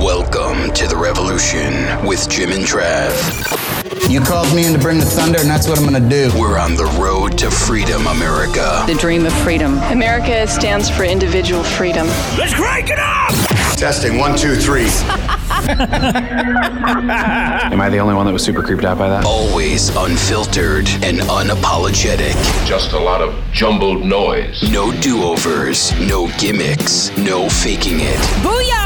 Welcome to the revolution with Jim and Trav. You called me in to bring the thunder, and that's what I'm gonna do. We're on the road to freedom, America. The dream of freedom. America stands for individual freedom. Let's crank it up! Testing one, two, three. Am I the only one that was super creeped out by that? Always unfiltered and unapologetic. Just a lot of jumbled noise. No do overs, no gimmicks, no faking it. Booyah!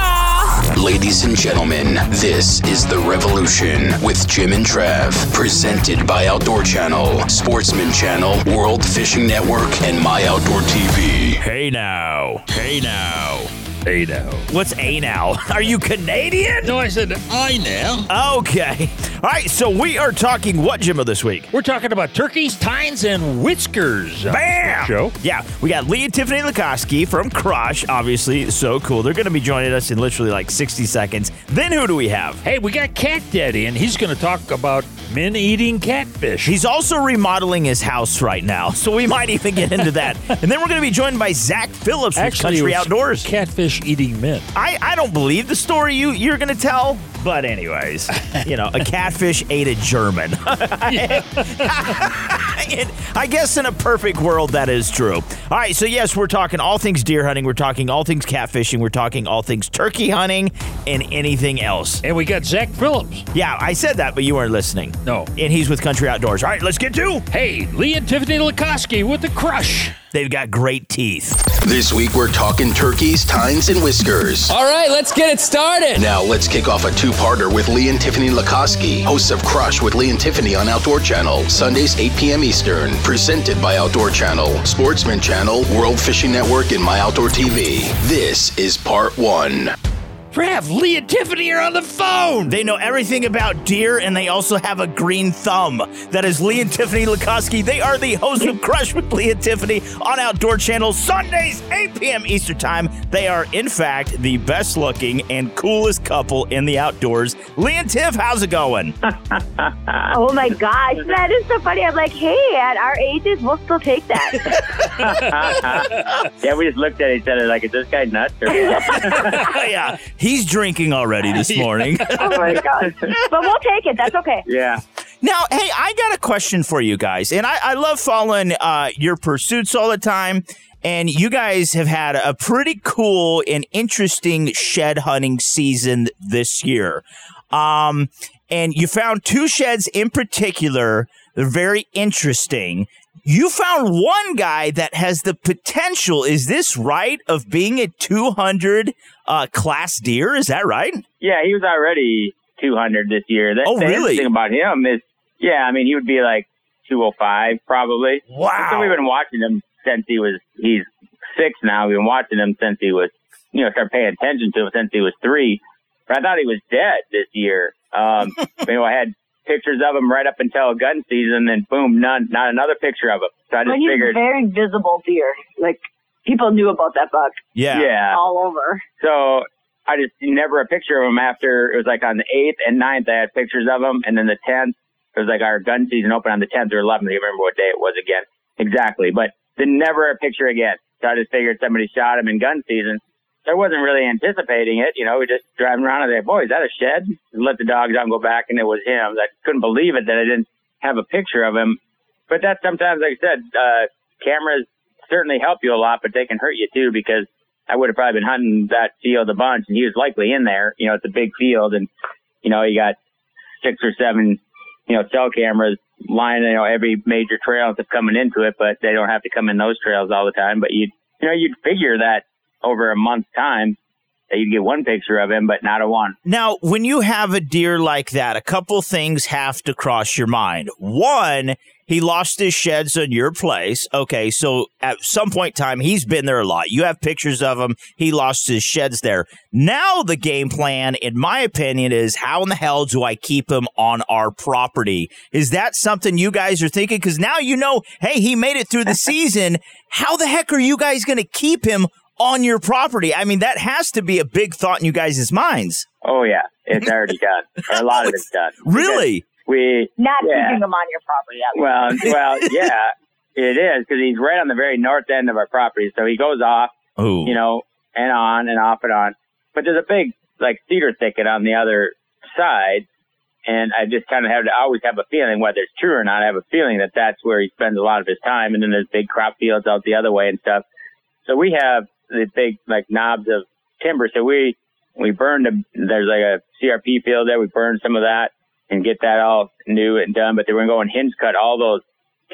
Ladies and gentlemen, this is The Revolution with Jim and Trav. Presented by Outdoor Channel, Sportsman Channel, World Fishing Network, and My Outdoor TV. Hey now. Hey now. Hey now. What's A now? Are you Canadian? No, I said I now. Okay. All right, so we are talking what, Jimmo, this week? We're talking about turkeys, tines, and whiskers. Bam! Show. Yeah, we got Lee and Tiffany Lakosky from Crush, obviously. So cool. They're going to be joining us in literally like 60 seconds. Then who do we have? Hey, we got Cat Daddy, and he's going to talk about men eating catfish. He's also remodeling his house right now, so we might even get into that. and then we're going to be joined by Zach Phillips from Actually, Country Outdoors. Catfish eating men. I, I don't believe the story you, you're going to tell, but anyways, you know, a catfish ate a German. And I guess in a perfect world, that is true. All right, so yes, we're talking all things deer hunting, we're talking all things catfishing, we're talking all things turkey hunting, and anything else. And we got Zach Phillips. Yeah, I said that, but you weren't listening. No. And he's with Country Outdoors. All right, let's get to. Hey, Lee and Tiffany Lakosky with the crush. They've got great teeth. This week we're talking turkeys, tines, and whiskers. All right, let's get it started. Now let's kick off a two-parter with Lee and Tiffany Lakosky, hosts of Crush with Lee and Tiffany on Outdoor Channel, Sundays 8 p.m. Eastern. Presented by Outdoor Channel, Sportsman Channel, World Fishing Network, and My Outdoor TV. This is part one. Trav, Lee and Tiffany are on the phone. They know everything about deer, and they also have a green thumb. That is Lee and Tiffany Lakosky. They are the hosts of Crush with Lee and Tiffany on Outdoor Channel, Sundays, 8 p.m. Eastern Time. They are, in fact, the best looking and coolest couple in the outdoors. Lee and Tiff, how's it going? Oh my gosh, that is so funny. I'm like, hey, at our ages, we'll still take that. yeah, we just looked at each other like, is this guy nuts? Or what? yeah, he's drinking already this morning. oh my god! But we'll take it. That's okay. yeah. Now, hey, I got a question for you guys, and I, I love following uh, your pursuits all the time. And you guys have had a pretty cool and interesting shed hunting season this year. Um, and you found two sheds in particular. They're very interesting. You found one guy that has the potential, is this right, of being a 200 uh, class deer? Is that right? Yeah, he was already 200 this year. The, Oh, the really? thing about him is, yeah, I mean, he would be like 205 probably. Wow. So we've been watching him since he was, he's six now. We've been watching him since he was, you know, started paying attention to him since he was three. But I thought he was dead this year. Um, you know, I had pictures of him right up until gun season, and boom, none, not another picture of him. So I just When he's figured, very visible deer. Like, people knew about that buck Yeah. yeah. all over. So I just never a picture of him after it was like on the eighth and 9th I had pictures of him, and then the tenth it was like our gun season opened on the tenth or eleventh. I don't remember what day it was again exactly, but then never a picture again. So I just figured somebody shot him in gun season. So I wasn't really anticipating it. You know, we just driving around and they, boy, is that a shed? And let the dogs out and go back, and it was him. I couldn't believe it that I didn't have a picture of him. But that sometimes, like I said, uh, cameras certainly help you a lot, but they can hurt you too because I would have probably been hunting that field a bunch, and he was likely in there. You know, it's a big field, and you know you got six or seven, you know, cell cameras lining you know every major trail that's coming into it, but they don't have to come in those trails all the time. But you, you know, you'd figure that over a month's time that you'd get one picture of him, but not a one. Now, when you have a deer like that, a couple things have to cross your mind. One, he lost his sheds on your place. Okay, so at some point in time, he's been there a lot. You have pictures of him. He lost his sheds there. Now, the game plan, in my opinion, is how in the hell do I keep him on our property? Is that something you guys are thinking? Because now you know, hey, he made it through the season. How the heck are you guys going to keep him on your property? I mean, that has to be a big thought in you guys' minds. Oh yeah, it's already done. Or a lot of it's done. Really? We Not yeah. keeping them on your property. At least. Well, well, yeah, it is because he's right on the very north end of our property. So he goes off, Oh, you know, and on and off and on. But there's a big like cedar thicket on the other side. And I just kind of have to always have a feeling, whether it's true or not, I have a feeling that that's where he spends a lot of his time. And then there's big crop fields out the other way and stuff. So we have the big like knobs of timber. So we we burned a, there's like a CRP field there. We burned some of that and get that all new and done. But then we're going to hinge cut all those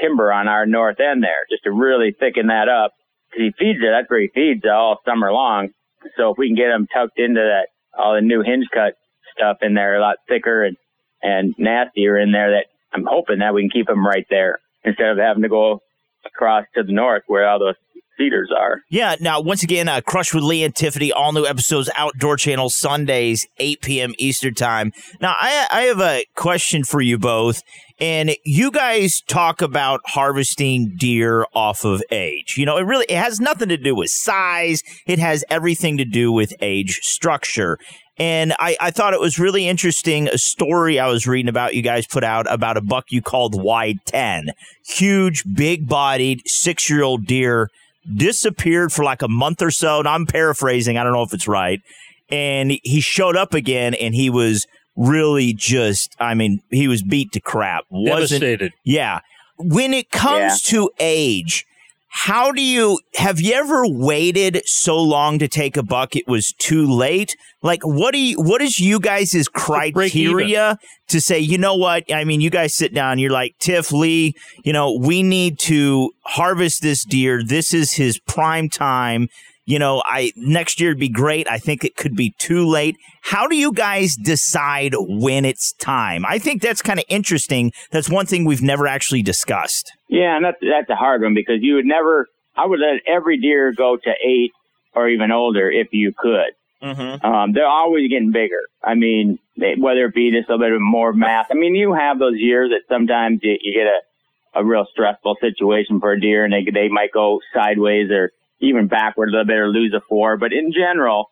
timber on our north end there just to really thicken that up. Cause he feeds it. That's where he feeds all summer long. So if we can get them tucked into that, all the new hinge cut stuff in there, a lot thicker and, and nastier in there that I'm hoping that we can keep them right there instead of having to go across to the north where all those cedars are. Yeah. Now, once again, uh, Crush with Lee and Tiffany, all new episodes, Outdoor Channel, Sundays, 8 p.m. Eastern Time. Now, I, I have a question for you both. And you guys talk about harvesting deer off of age. You know, it really it has nothing to do with size. It has everything to do with age structure. And I, I thought it was really interesting. A story I was reading about you guys put out about a buck you called Wide 10. Huge, big bodied, six year old deer disappeared for like a month or so. And I'm paraphrasing. I don't know if it's right. And he showed up again and he was really just, I mean, he was beat to crap. Wasn't, Devastated. Yeah. When it comes to age, how do you have you ever waited so long to take a buck it was too late? Like what do you what is you guys' criteria to say, you know what? I mean, you guys sit down, you're like, Tiff Lee, you know, we need to harvest this deer. This is his prime time. You know, I next year would be great. I think it could be too late. How do you guys decide when it's time? I think that's kind of interesting. That's one thing we've never actually discussed. Yeah, and that's that's a hard one because you would never. I would let every deer go to eight or even older if you could. Mm-hmm. Um, they're always getting bigger. I mean, they, whether it be just a little bit more mass. I mean, you have those years that sometimes you, you get a, a real stressful situation for a deer and they, they might go sideways or even backward a little bit or lose a four. But in general,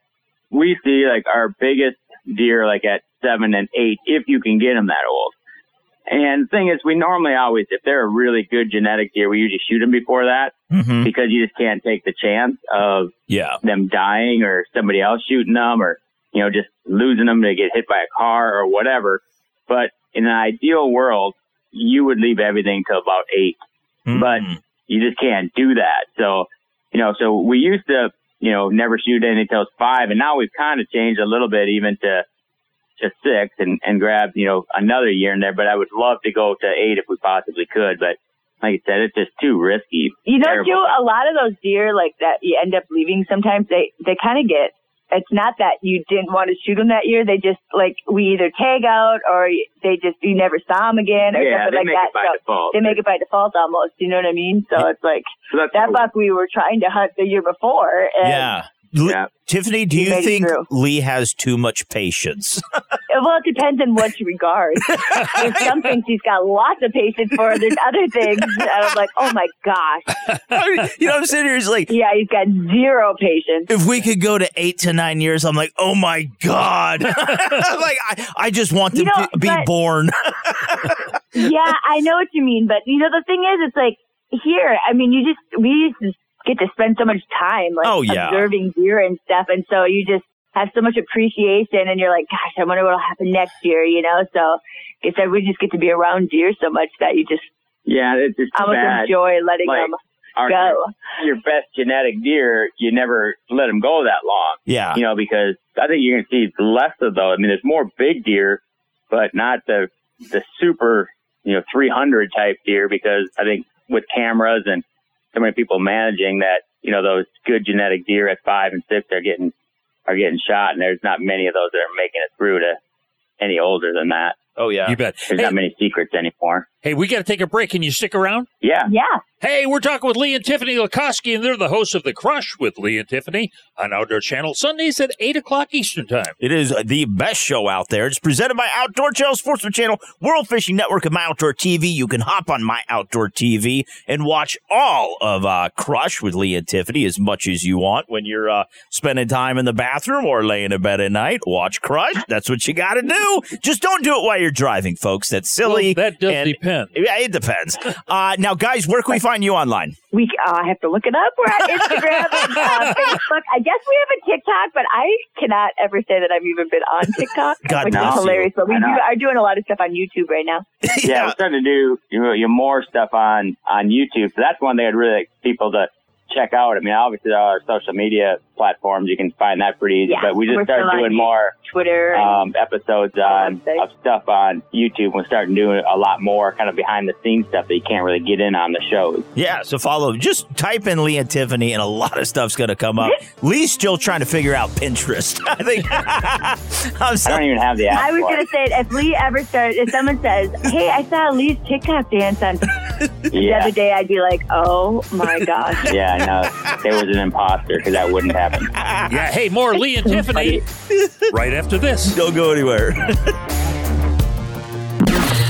we see like our biggest deer like at seven and eight, if you can get them that old. And the thing is, we normally always, if they're a really good genetic deer, we usually shoot them before that Mhm. because you just can't take the chance of Yeah. them dying or somebody else shooting them or, you know, just losing them to get hit by a car or whatever. But in an ideal world, you would leave everything till about 8 but you just can't do that. So, you know, so we used to, you know, never shoot anything till it's five and now we've kind of changed a little bit even to, to six and, and grab, you know, another year in there, but I would love to go to eight if we possibly could. But like I said, it's just too risky. You know, Terrible. too, a lot of those deer like that you end up leaving sometimes they they kind of get. It's not that you didn't want to shoot them that year. They just like we either tag out or they just you never saw them again or Yeah, something like that. so default. they make it by default almost. You know what I mean? So it's like So that's that buck we were trying to hunt the year before. And, Yeah. L- Tiffany, do He you think. Lee has too much patience? Well, it depends on what you regard. There's some things he's got lots of patience for. There's other things I'm like, oh my gosh. you know, what I'm here, he's like, yeah, he's got zero patience. if we could go to eight to nine years, I'm like, oh my God. like, I, I just want them You know, to be but- born. yeah, I know what you mean, but you know the thing is, it's like here. I mean, you just we used to get to spend so much time like Oh, yeah. observing deer and stuff, and so you just have so much appreciation, and you're like, gosh, I wonder what'll happen next year, you know. So, like I said, we just get to be around deer so much that you just Yeah, it's just almost bad. enjoy letting Like, them our- go. your best genetic deer, you never let them go that long. Yeah. You know, because I think you're going to see less of those. I mean, there's more big deer, but not the, the super, you know, 300 type deer because I think with cameras and so many people managing that, you know, those good genetic deer at five and six are getting, are getting shot and there's not many of those that are making it through to any older than that. Oh yeah. You bet. There's Hey, not many secrets anymore. Hey, we got to take a break. Can you stick around? Yeah. Yeah. Hey, we're talking with Lee and Tiffany Lakosky, and they're the hosts of The Crush with Lee and Tiffany on Outdoor Channel Sundays at 8 o'clock Eastern Time. It is the best show out there. It's presented by Outdoor Channel, Sportsman Channel, World Fishing Network, and My Outdoor TV. You can hop on My Outdoor TV and watch all of uh, Crush with Lee and Tiffany as much as you want when you're uh, spending time in the bathroom or laying in bed at night. Watch Crush. That's what you got to do. Just don't do it while you're driving, folks. That's silly. Well, that does and depend. Depends. Yeah, it depends. Uh, now, guys, where can we find you online? We uh, have to look it up. We're on Instagram and uh, Facebook. I guess we have a TikTok, but I cannot ever say that I've even been on TikTok, God which bless is you. hilarious. But we do, are doing a lot of stuff on YouTube right now. yeah, we're starting to do you know, more stuff on on YouTube. So that's one thing I'd really like people to check out. I mean, obviously there are social media platforms you can find that pretty easy, Yeah, but we just we're started doing more Twitter. Um, episodes on of stuff on YouTube. We're starting doing a lot more kind of behind the scenes stuff that you can't really get in on the shows. Yeah, so follow. Just type in Lee and Tiffany, and a lot of stuff's going to come up. Lee's still trying to figure out Pinterest. I think. I'm I don't even have the app. I was going to say, if Lee ever starts, if someone says, "Hey, I saw Lee's TikTok dance on it. the other day," I'd be like, "Oh my gosh." Yeah, I know. There was an imposter because that wouldn't happen. Yeah, hey, more Lee and Tiffany right after this. don't go anywhere.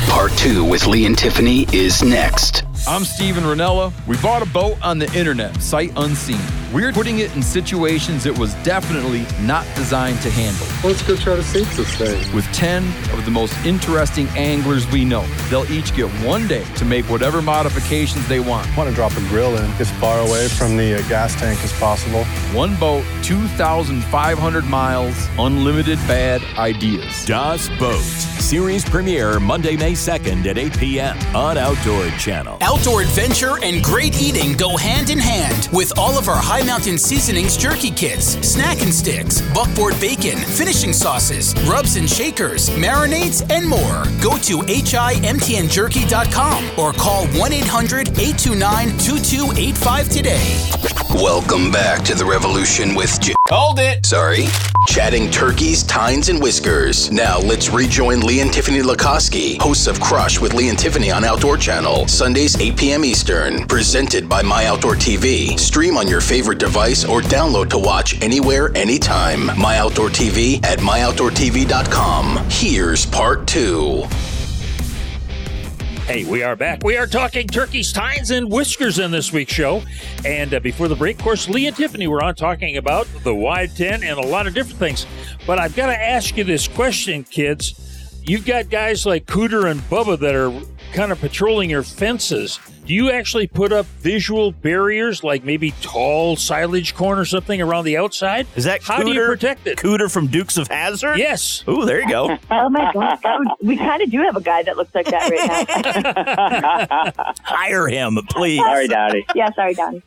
Part two with Lee and Tiffany is next. I'm Steven Rinella. We bought a boat on the internet, sight unseen. We're putting it in situations it was definitely not designed to handle. Let's go try to sink this thing. With 10 of the most interesting anglers we know, they'll each get one day to make whatever modifications they want. want to drop a grill in as far away from the uh, gas tank as possible. One boat, 2,500 miles, unlimited bad ideas. Das Boat. Series premiere Monday, May 2nd at 8 p.m. on Outdoor Channel. Outdoor adventure and great eating go hand in hand with all of our High Mountain Seasonings jerky kits, snack and sticks, buckboard bacon, finishing sauces, rubs and shakers, marinades, and more. Go to himtnjerky.com or call 1 800 829 2285 today. Welcome back to the revolution with J- Hold it. Sorry. Chatting turkeys, tines, and whiskers. Now let's rejoin Lee and Tiffany Lakosky, hosts of Crush with Lee and Tiffany on Outdoor Channel, Sundays 8 p.m. Eastern. Presented by My Outdoor TV. Stream on your favorite device or download to watch anywhere, anytime. My Outdoor TV at myoutdoortv.com. Here's part two. Hey, we are back. We are talking turkeys, tines, and whiskers in this week's show. And uh, before the break, of course, Lee and Tiffany were on talking about the wide 10 and a lot of different things. But I've got to ask you this question, kids. You've got guys like Cooter and Bubba that are kind of patrolling your fences. Do you actually put up visual barriers, like maybe tall silage corn or something around the outside? Is that How do you protect it? Cooter from Dukes of Hazzard? Yes. Oh, there you go. Oh my gosh, would, we kind of do have a guy that looks like that right now. Hire him, please. Sorry, Daddy. yeah, sorry, Donnie.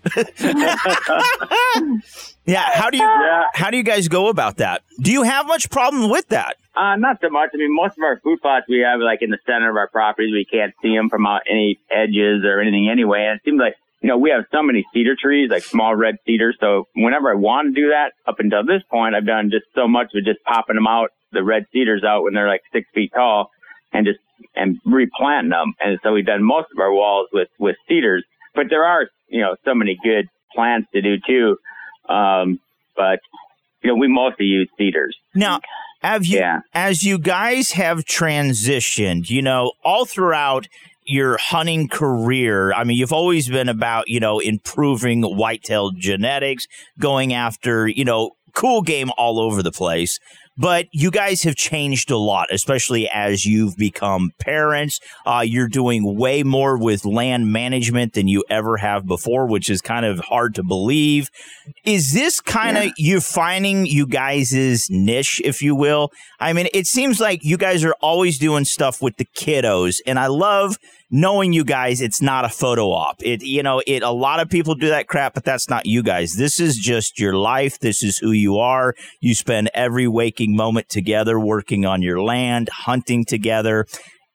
Yeah, how do you how do you guys go about that? Do you have much problem with that? Uh, not so much. I mean, most of our food plots we have like in the center of our properties. We can't see them from out any edges or anything anyway. And it seems like, you know, we have so many cedar trees, like small red cedars. So whenever I want to do that, up until this point, I've done just so much with just popping them out, the red cedars out when they're like six feet tall and just, and replanting them. And so we've done most of our walls with, with cedars, but there are, you know, so many good plants to do too. Um, but, you know, we mostly use cedars. Now, have you, Yeah. as you guys have transitioned, you know, all throughout your hunting career, I mean, you've always been about, you know, improving whitetail genetics, going after, you know, cool game all over the place. But you guys have changed a lot, especially as you've become parents. Uh, you're doing way more with land management than you ever have before, which is kind of hard to believe. Is this kind of you finding you guys' niche, if you will? I mean, it seems like you guys are always doing stuff with the kiddos, and I love knowing you guys it's not a photo op it you know it a lot of people do that crap but that's not you guys this is just your life this is who you are you spend every waking moment together working on your land hunting together.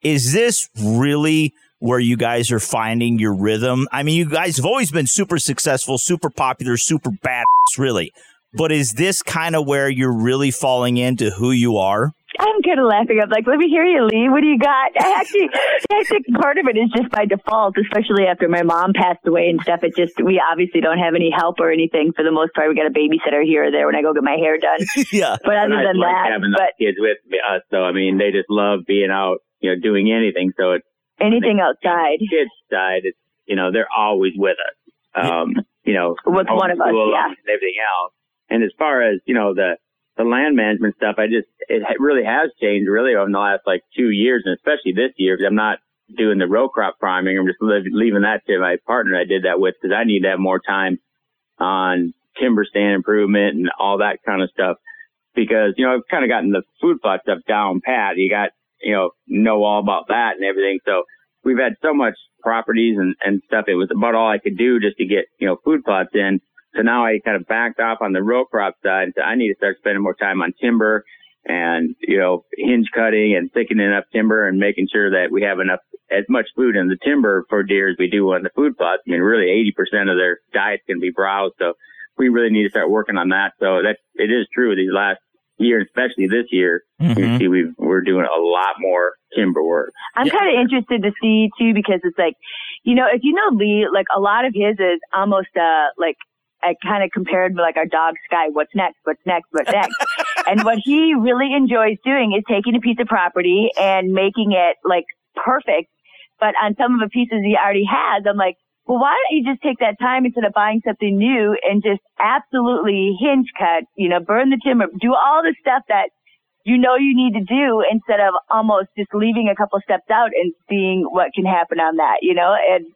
Is this really where you guys are finding your rhythm? I mean you guys have always been super successful super popular super badass really. But is this kind of where you're really falling into who you are I'm kind of laughing. I'm like, let me hear you, Lee. What do you got? I actually, I think part of it is just by default, especially after my mom passed away and stuff. It just, we obviously don't have any help or anything for the most part. We got a babysitter here or there when I go get my hair done. yeah. But other than like that, having but the kids with us. So I mean, they just love being out, you know, doing anything. So it's anything outside. kids side. It's you know they're always with us. Um, you know, With one of us, yeah. and everything else. And as far as you know the the land management stuff, I just it really has changed really over the last like two years, and especially this year because I'm not doing the row crop priming. I'm just leaving that to my partner I did that with because I need to have more time on timber stand improvement and all that kind of stuff. Because, you know, I've kind of gotten the food plot stuff down pat. You got, you know, know all about that and everything. So we've had so much properties and, and stuff. It was about all I could do just to get, you know, food plots in. So now I kind of backed off on the row crop side. So I need to start spending more time on timber and, you know, hinge cutting and thickening up timber and making sure that we have enough, as much food in the timber for deer as we do on the food plots. I mean, really 80% of their diets can be browse. So we really need to start working on that. So that it is true these last year, especially this year, Mm-hmm. you see we we're doing a lot more timber work. I'm kind of interested to see too because it's like, you know, if you know Lee, like a lot of his is almost uh like I kind of compared like our dog Sky. What's next? What's next? What's next? and what he really enjoys doing is taking a piece of property and making it like perfect. But on some of the pieces he already has, I'm like, well, why don't you just take that time instead of buying something new and just absolutely hinge cut, you know, burn the timber, do all the stuff that you know you need to do instead of almost just leaving a couple steps out and seeing what can happen on that, you know? And,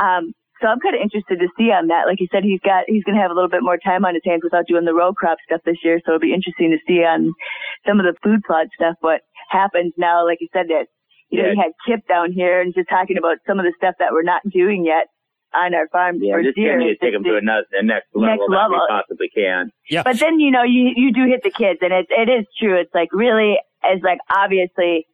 um, so I'm kind of interested to see on that. Like you said, he's got, he's going to have a little bit more time on his hands without doing the row crop stuff this year. So it'll be interesting to see on some of the food plot stuff what happens now. Like you said, that, you know, Yeah. you had Kip down here and just talking about some of the stuff that we're not doing yet on our farm Yeah, for just deer. need to take them to another, the next level Next that level. we possibly can. Yeah. But then you know you you do hit the kids, and it it is true. It's like really as like obviously.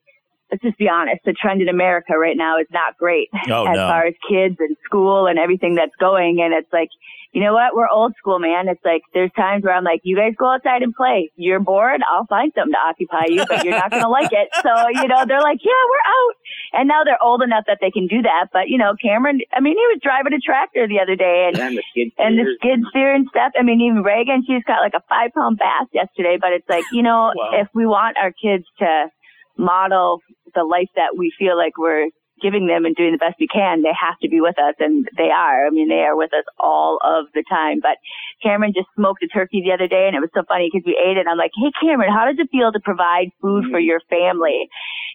Let's just be honest. The trend in America right now is not great Oh, as no. far as kids and school and everything that's going. And it's like, you know what? We're old school, man. It's like there's times where I'm like, you guys go outside and play. You're bored. I'll find something to occupy you, but you're not going to like it. So you know they're like, yeah, we're out. And now they're old enough that they can do that. But you know, Cameron. I mean, he was driving a tractor the other day, and And the skid and the skid steer and stuff. I mean, even Reagan, she's got like a five pound bass yesterday, but it's like, you know, Wow. if we want our kids to model the life that we feel like we're giving them and doing the best we can, they have to be with us and they are. I mean, they are with us all of the time. But Cameron just smoked a turkey the other day and it was so funny because we ate it. I'm like, Hey, Cameron, how does it feel to provide food for mm-hmm. your family?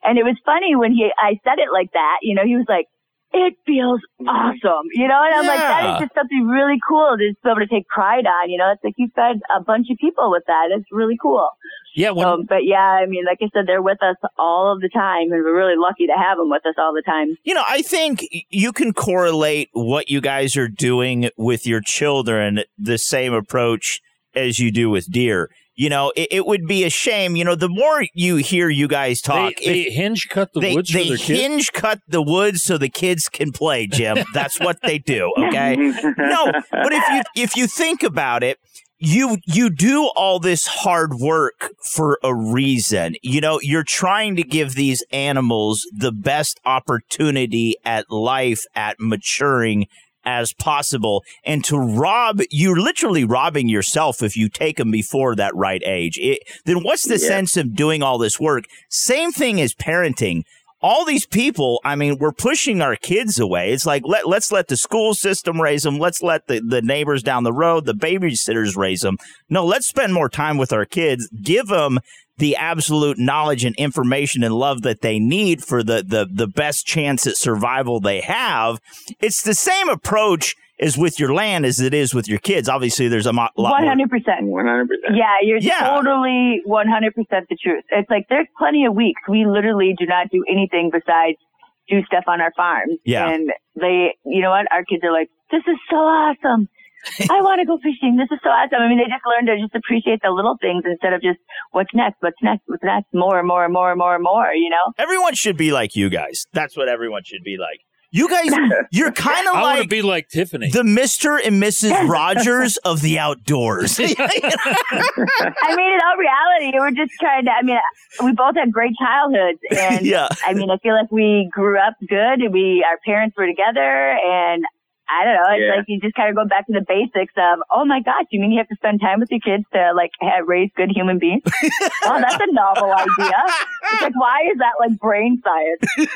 And it was funny when he, I said it like that, you know, he was like, it feels awesome, you know, and I'm like, that is just something really cool to be able to take pride on, you know, it's like you fed a bunch of people with that. It's really cool. Yeah, when, Um, but yeah, I mean, like I said, they're with us all of the time and we're really lucky to have them with us all the time. You know, I think you can correlate what you guys are doing with your children the same approach as you do with deer. You know, it, it would be a shame. You know, the more you hear you guys talk, they if- hinge cut the they, woods they for their kids. hinge cut the woods so the kids can play, Jim. That's what they do. Okay. no, but if you if you think about it, you you do all this hard work for a reason. You know, you're trying to give these animals the best opportunity at life at maturing as possible and to rob you're literally robbing yourself if you take them before that right age it, then what's the Yeah. sense of doing all this work same thing as parenting all these people, I mean, we're pushing our kids away. It's like let let's let the school system raise them. Let's let the, the neighbors down the road, the babysitters raise them. No, let's spend more time with our kids. Give them the absolute knowledge and information and love that they need for the the the best chance at survival they have. It's the same approach as with your land as it is with your kids. Obviously, there's a lot hundred percent. One hundred percent. Yeah, you're Yeah. totally one hundred percent the truth. It's like there's plenty of weeks we literally do not do anything besides do stuff on our farms. Yeah. And they, you know what? Our kids are like, this is so awesome. I want to go fishing. This is so awesome. I mean, they just learn to just appreciate the little things instead of just what's next, what's next, what's next, more and more and more and more and more. You know. Everyone should be like you guys. That's what everyone should be like. You guys, you're kind of I want to like be like Tiffany. the Mr. and Mrs. Rogers of the outdoors. I made it all reality, we're just trying to. I mean, we both had great childhoods, and Yeah. I mean, I feel like we grew up good. We, our parents were together, and I don't know. It's Yeah. like you just kind of go back to the basics of, oh my gosh, you mean you have to spend time with your kids to like have, raise good human beings? oh, that's a novel idea. It's like, why is that like brain science?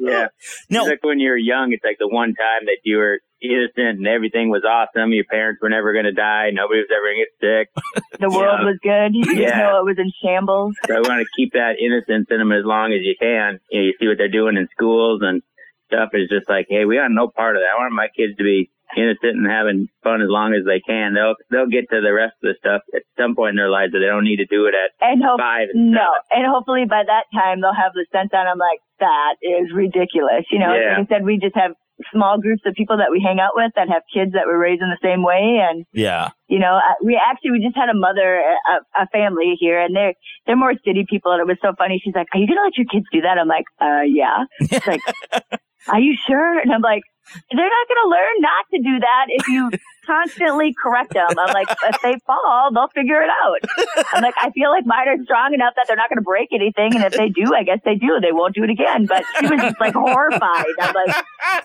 Yeah. No. It's like when you're young, it's like the one time that you were innocent and everything was awesome. Your parents were never going to die. Nobody was ever going to get sick. The world was good. You didn't Yeah. know it was in shambles. So I want to keep that innocence in them as long as you can. You know, you see what they're doing in schools and stuff is just like, hey, we got no part of that. I want my kids to be innocent and having fun as long as they can. They'll they'll get to the rest of the stuff at some point in their lives that they don't need to do it at And hope five. And no, and hopefully by that time they'll have the sense that I'm like, that is ridiculous. You know, Yeah. like I said, we just have small groups of people that we hang out with that have kids that were raised in the same way, and Yeah. you know, we actually we just had a mother, a, a family here, and they're they're more city people, and it was so funny. She's like, "Are you gonna let your kids do that?" I'm like, "Uh, yeah." She's like, "Are you sure?" And I'm like, "They're not gonna learn not to do that if you constantly correct them." I'm like, "If they fall, they'll figure it out." I'm like, "I feel like mine are strong enough that they're not gonna break anything, and if they do, I guess they do. They won't do it again." But she was just like horrified. I'm like,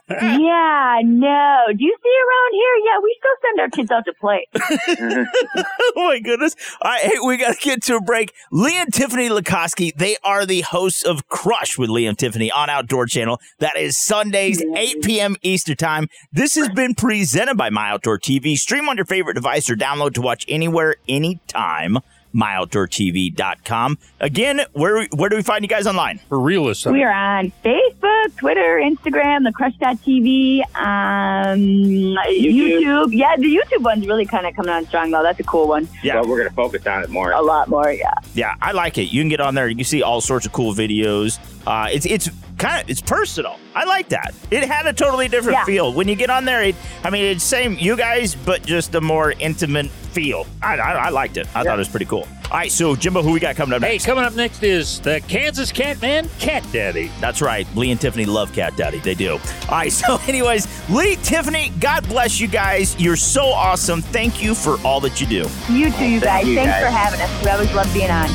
"Yeah, no. Do you see around here? Yeah, we still send our kids out to play." oh my goodness. All right, hey, we got to get to a break. Lee and Tiffany Lakosky, they are the hosts of Crush with Lee and Tiffany on Outdoor Channel. That is Sundays, 8 p.m. Eastern Time. This has been presented by My Outdoor TV. Stream on your favorite device or download to watch anywhere, anytime. MyOutdoorTV.com. Again, where where do we find you guys online? For realists. We are on Facebook, Twitter, Instagram, the Crush.tv, um, YouTube. Yeah, the YouTube one's really kind of coming on strong, though. That's a cool one. Yeah. But we're going to focus on it more. A lot more, yeah. Yeah, I like it. You can get on there. You can see all sorts of cool videos. Uh, it's it's kind of it's personal. I like that. It had a totally different Yeah. feel when you get on there. It, I mean, it's same you guys, but just a more intimate feel. I, I, I liked it. I thought it was pretty cool. All right, so Jimbo, who we got coming up Hey, next? coming up next is the Kansas Catman Cat Daddy. That's right. Lee and Tiffany love Cat Daddy. They do. All right. So, anyways, Lee, Tiffany, God bless you guys. You're so awesome. Thank you for all that you do. You too, you guys. you, Thanks guys. for having us. We always love being on.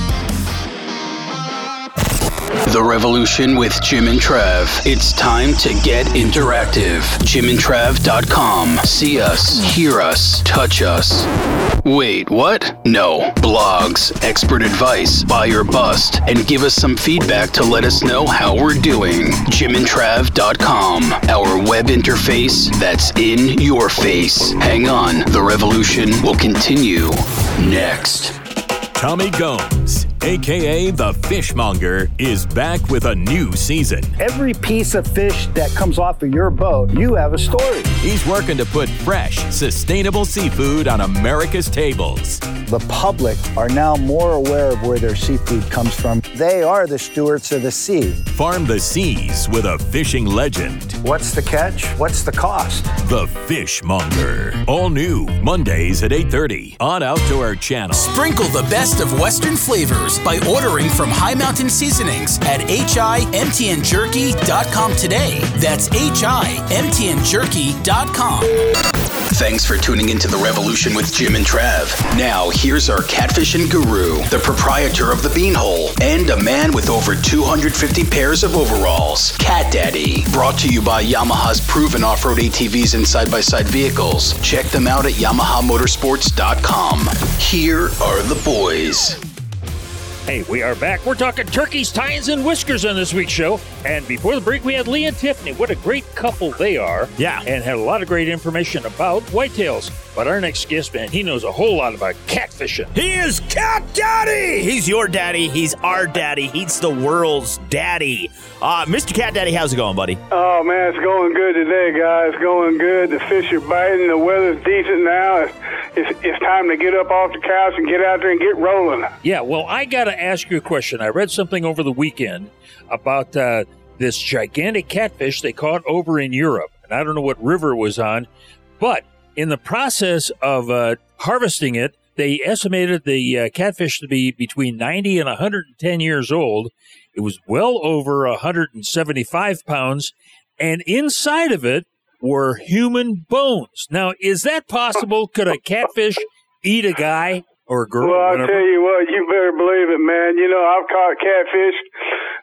The Revolution with Jim and Trav. It's time to get interactive. JimandTrav.com. See us, hear us, touch us. Wait, what? No. Blogs, expert advice, buy or bust, and give us some feedback to let us know how we're doing. JimandTrav.com. Our web interface that's in your face. Hang on, the revolution will continue next. Tommy Gomes, aka the Fishmonger, is back with a new season. Every piece of fish that comes off of your boat, you have a story. He's working to put fresh, sustainable seafood on America's tables. The public are now more aware of where their seafood comes from. They are the stewards of the sea. Farm the seas with a fishing legend. What's the catch? What's the cost? The Fishmonger. All new Mondays at 8:30 on Outdoor Channel. Sprinkle the best of Western flavors by ordering from High Mountain Seasonings at himtnjerky.com today. That's himtnjerky.com. Thanks for tuning into The Revolution with Jim and Trav. Now, here's our catfish and guru, the proprietor of the Beanhole, and a man with over 250 pairs of overalls, Cat Daddy. Brought to you by Yamaha's proven off road ATVs and side by side vehicles. Check them out at YamahaMotorsports.com. Here are the boys. Hey, we are back. We're talking turkeys, tines, and whiskers on this week's show. And before the break, we had Lee and Tiffany. What a great couple they are. Yeah. And had a lot of great information about whitetails. But our next guest, man, he knows a whole lot about catfishing. He is Cat Daddy. He's your daddy. He's our daddy. He's the world's daddy. Uh, Mr. Cat Daddy, how's it going, buddy? Oh man, it's going good today, guys. Going good. The fish are biting. The weather's decent now. It's, it's, it's time to get up off the couch and get out there and get rolling. Yeah, well, I got ask you a question. I read something over the weekend about uh, this gigantic catfish they caught over in Europe. And I don't know what river it was on, but in the process of uh, harvesting it, they estimated the uh, catfish to be between 90 and 110 years old. It was well over 175 pounds, and inside of it were human bones. Now, is that possible? Could a catfish eat a guy or a girl? Well, I'll whatever? tell you what, you better believe it, man. You know, I've caught catfish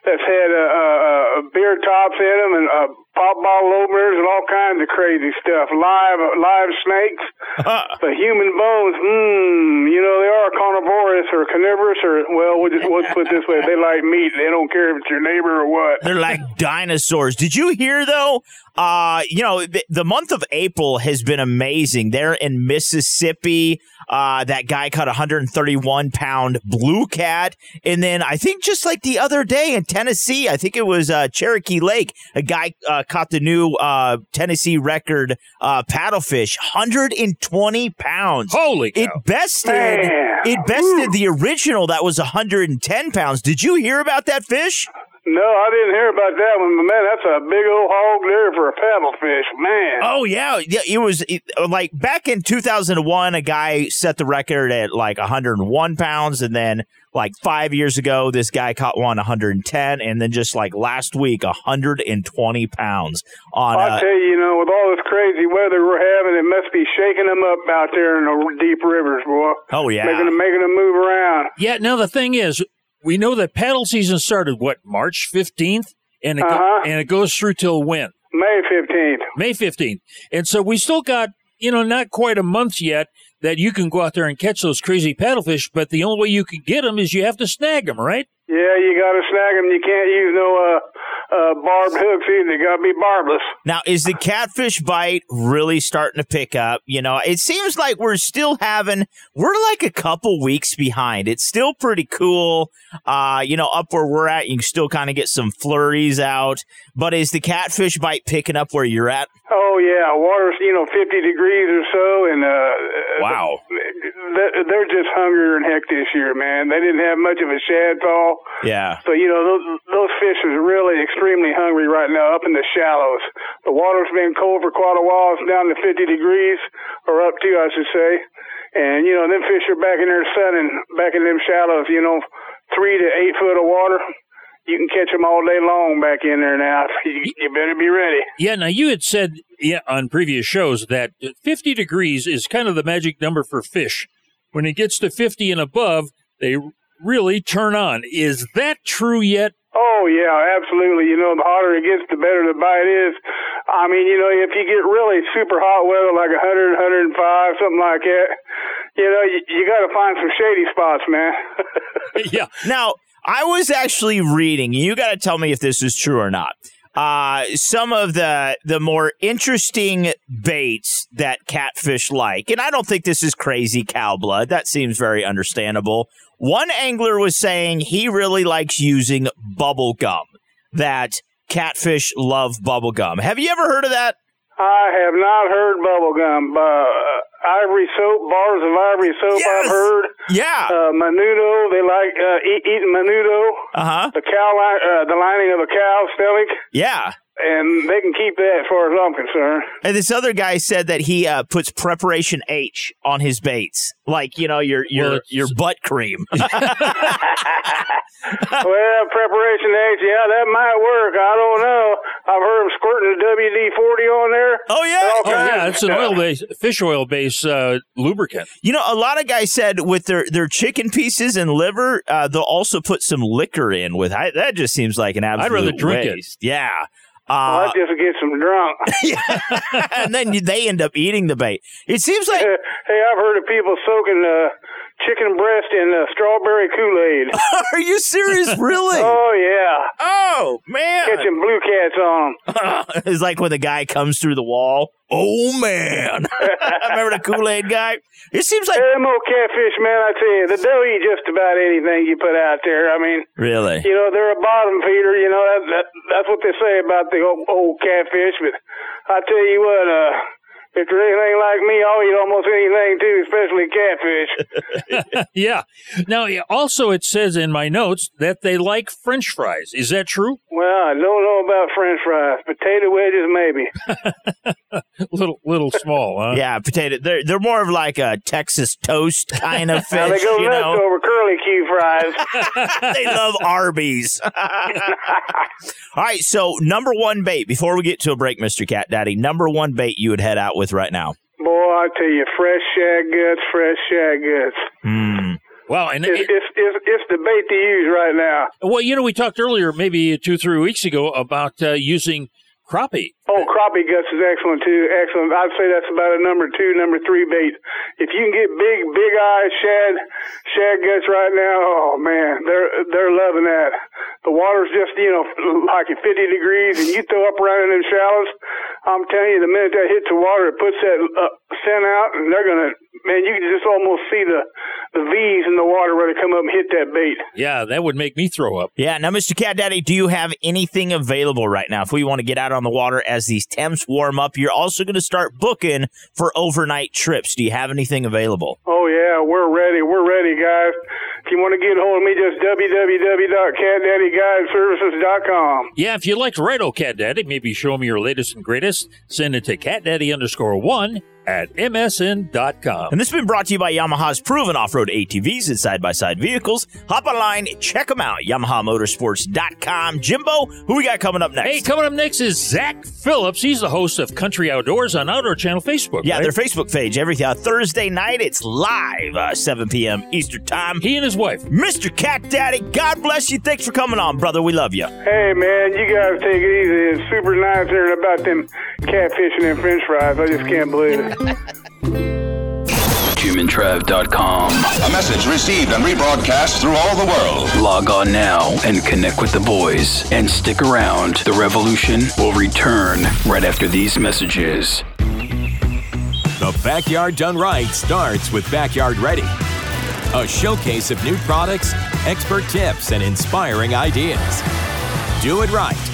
that's had uh, uh, uh, beer tops in them and uh, pop bottle openers and all kinds of crazy stuff. Live live snakes, the human bones. Mmm, you know they are carnivorous or carnivorous or well, we'll just let's put it this way: they like meat. They don't care if it's your neighbor or what. They're like dinosaurs. Did you hear though? Uh, you know, the, the month of April has been amazing. There in Mississippi, uh, that guy caught a 131 pound blue cat, and then I think just like the other day in Tennessee, I think it was uh, Cherokee Lake, a guy uh, caught the new uh, Tennessee record uh, paddlefish, 120 pounds. Holy cow. It bested. Man. It bested the original that was 110 pounds. Did you hear about that fish? No, I didn't hear about that one, but man, that's a big old hog there for a paddlefish, man. Oh yeah, yeah. It was it, like back in 2001, a guy set the record at like 101 pounds, and then like five years ago, this guy caught one 110, and then just like last week, 120 pounds on. I Uh, tell you, you know, with all this crazy weather we're having, it must be shaking them up out there in the deep rivers, boy. oh yeah, Making them, making them move around. Yeah. Now the thing is, we know that paddle season started what March fifteenth, and it Uh-huh. and it goes through till when May 15th. May fifteenth, and so we still got you know not quite a month yet that you can go out there and catch those crazy paddlefish. But the only way you can get them is you have to snag them, right? Yeah, you got to snag them. You can't use no uh, uh, barbed hooks either. They got to be barbless. Now, is the catfish bite really starting to pick up? You know, it seems like we're still having, we're like a couple weeks behind. It's still pretty cool. Uh, you know, up where we're at, you can still kind of get some flurries out. But is the catfish bite picking up where you're at? Oh yeah, water's you know 50 degrees or so, and uh, Wow. they're they're just hungrier than heck this year, man. They didn't have much of a shad fall, Yeah. so you know those those fish are really extremely hungry right now up in the shallows. The water's been cold for quite a while. It's down to 50 degrees, or up to I should say, and you know them fish are back in their sunning, back in them shallows. You know, three to eight foot of water. You can catch them all day long back in there now. You, you better be ready. Yeah. Now you had said yeah on previous shows that fifty degrees is kind of the magic number for fish. When it gets to fifty and above, they really turn on. Is that true yet? Oh yeah, absolutely. You know, the hotter it gets, the better the bite is. I mean, you know, if you get really super hot weather, like 100, 105, something like that, you know, you, you got to find some shady spots, man. yeah. Now, I was actually reading, you got to tell me if this is true or not. Uh, some of the the more interesting baits that catfish like, and I don't think this is crazy cow blood. That seems very understandable. One angler was saying he really likes using bubble gum. That catfish love bubble gum. Have you ever heard of that? I have not heard bubblegum. Uh, ivory soap, bars of ivory soap, I've heard. Yeah. Uh, menudo, they like uh, eat, eating menudo. Uh huh. The cow, li- uh, the lining of a cow's stomach. Yeah. And they can keep that as far as I'm concerned. And this other guy said that he uh, puts preparation H on his baits, like you know your your Well, your butt cream. well, preparation H, yeah, that might work. I don't know. I've heard them squirting the WD 40 on there. Oh, yeah. Oh yeah, it's an oil based fish oil based uh, lubricant. You know, a lot of guys said with their, their chicken pieces and liver, uh, they'll also put some liquor in with. I, that just seems like an absolute. I'd rather drink it. waste. Yeah. Well, Uh, that just gets them drunk. and then they end up eating the bait. It seems like. hey, I've heard of people soaking uh, chicken breast in uh, strawberry Kool Aid. Are you serious? Really? oh, yeah. Oh, man. Catching blue cats on 'em. it's like when the guy comes through the wall. Oh man! I remember the Kool Aid guy? It seems like Them old catfish, man, I tell you, they'll eat just about anything you put out there. I mean, really. you know, they're a bottom feeder. You know, that, that that's what they say about the old, old catfish. But I tell you what, uh, if they're anything like me, I'll eat almost anything too, especially catfish. yeah. Now, also, it says in my notes that they like French fries. Is that true? well, I don't know about French fries, potato wedges maybe. little, little small, huh? Yeah, potato. They're they're more of like a Texas toast kind of Now they go you nuts know, over curly Q fries. they love Arby's. All right, so number one bait before we get to a break, Mister Cat Daddy. Number one bait you would head out with right now. Boy, I tell you, fresh shad guts, fresh shad guts. Mm. Wow, and It's, it's, it's, it's the bait to use right now. Well, you know, we talked earlier, maybe two, three weeks ago, about uh, using crappie. Oh, crappie guts is excellent too. Excellent. I'd say that's about a number two, number three bait. If you can get big, big eyes shad, shad guts right now, oh man, they're they're loving that. The water's just you know like at 50 degrees, and you throw up around in them shallows. I'm telling you, the minute that hits the water, it puts that uh, scent out, and they're gonna man. You can just almost see the the V's in the water where they come up and hit that bait. Yeah, that would make me throw up. Yeah. Now, Mr. Cat Daddy, do you have anything available right now? If we want to get out on the water as these temps warm up, you're also going to start booking for overnight trips. Do you have anything available? Oh yeah, we're ready. We're ready, guys. If you want to get a hold of me, just www.catdaddyguideservices.com. Yeah, if you'd like to write Oh Cat Daddy, maybe show me your latest and greatest, send it to catdaddy underscore one at msn.com. And this has been brought to you by Yamaha's proven off-road ATVs and side-by-side vehicles. Hop online, check them out, YamahaMotorsports.com. Jimbo, who we got coming up next? Hey, coming up next is Zach Phillips. He's the host of Country Outdoors on Outdoor Channel Facebook. Yeah, right? their Facebook page. Every uh, Thursday night, it's live, uh, 7 p.m. Eastern Time. He and his wife. Mr. Cat Daddy, God bless you. Thanks for coming on, brother. We love you. Hey man, you guys take it easy. It's super nice hearing about them catfishing and French fries. I just can't believe it. JimandTrav.com. A message received and rebroadcast through all the world. Log on now and connect with the boys. And stick around. The revolution will return right after these messages. The Backyard Done Right starts with Backyard Ready, a showcase of new products, expert tips, and inspiring ideas. Do it right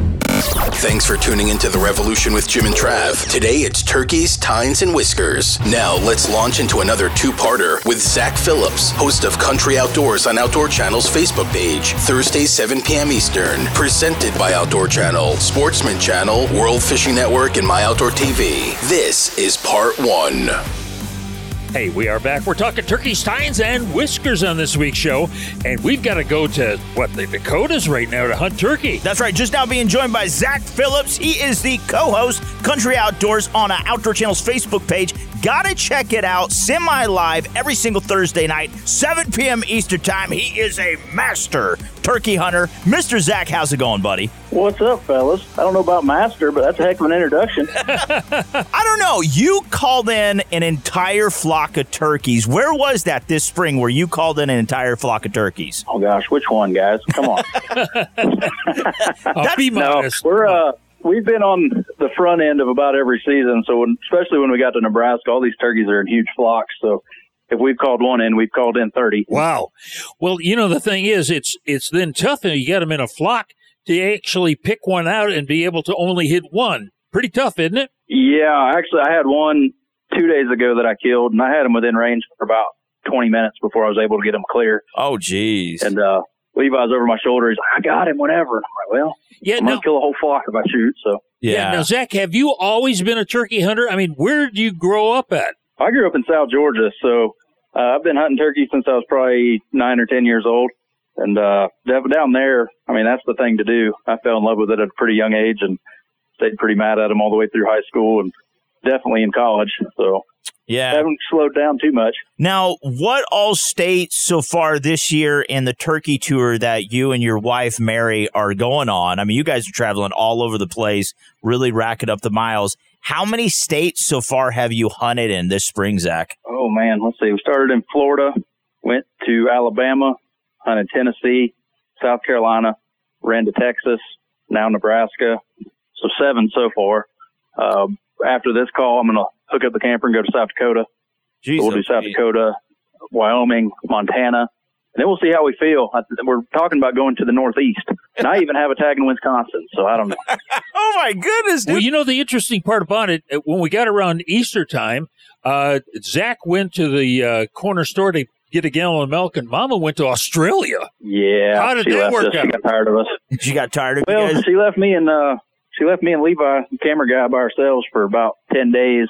Thanks for tuning into The Revolution with Jim and Trav. Today it's turkeys, tines, and whiskers. Now let's launch into another two-parter with Zach Phillips, host of Country Outdoors on Outdoor Channel's Facebook page. Thursday, 7 p.m. Eastern. Presented by Outdoor Channel, Sportsman Channel, World Fishing Network, and My Outdoor TV. This is part one. Hey, we are back. We're talking turkey tines, and whiskers on this week's show. And we've got to go to, what, the Dakotas right now to hunt turkey. That's right. Just now being joined by Zach Phillips. He is the co-host Country Outdoors on uh, Outdoor Channel's Facebook page. Gotta check it out. Semi live every single Thursday night, 7 p.m. Eastern Time. He is a master turkey hunter. Mr. Zach, how's it going, buddy? What's up, fellas? I don't know about master, but that's a heck of an introduction. I don't know. You called in an entire flock of turkeys. Where was that this spring where you called in an entire flock of turkeys? oh gosh, which one, guys? Come on. I'll be no, modest. we're uh, we've been on the front end of about every season. So when, especially when we got to Nebraska, all these turkeys are in huge flocks. So if we've called one in, we've called in thirty. Wow. Well, you know, the thing is, it's it's then tough and you get them in a flock to actually pick one out and be able to only hit one. Pretty tough, isn't it? Yeah, actually, I had one two days ago that I killed, and I had him within range for about twenty minutes before I was able to get him clear. Oh, geez. And uh, Levi's over my shoulder. He's like, "I got him, whatever." And I'm like, "Well, Yeah, I'm no- gonna kill a whole flock if I shoot." So yeah. Now, Zach, have you always been a turkey hunter? I mean, where did you grow up at? I grew up in South Georgia, so uh, I've been hunting turkey since I was probably nine or ten years old. And uh, down down there, I mean, that's the thing to do. I fell in love with it at a pretty young age and stayed pretty mad at them all the way through high school and definitely in college. So Yeah. haven't slowed down too much. Now, what all states so far this year in the turkey tour that you and your wife Mary are going on? I mean, you guys are traveling all over the place, really racking up the miles. How many states so far have you hunted in this spring, Zach? Oh man, let's see. We started in Florida, went to Alabama, hunted Tennessee, South Carolina, ran to Texas, now Nebraska. So seven so far. Uh, after this call, I'm going to hook up the camper and go to South Dakota. So we'll do South Dakota, Wyoming, Montana, and then we'll see how we feel. I, we're talking about going to the Northeast, and I even have a tag in Wisconsin. So I don't know. Oh my goodness! Well, you know the interesting part about it uh, when we got around Easter time, uh, Zach went to the uh, corner store to get a gallon of milk, and Mama went to Australia. Yeah, How did she that work us. out? She got tired of us. She got tired of well, you guys. she left me and uh, she left me and Levi, the camera guy, by ourselves for about ten days.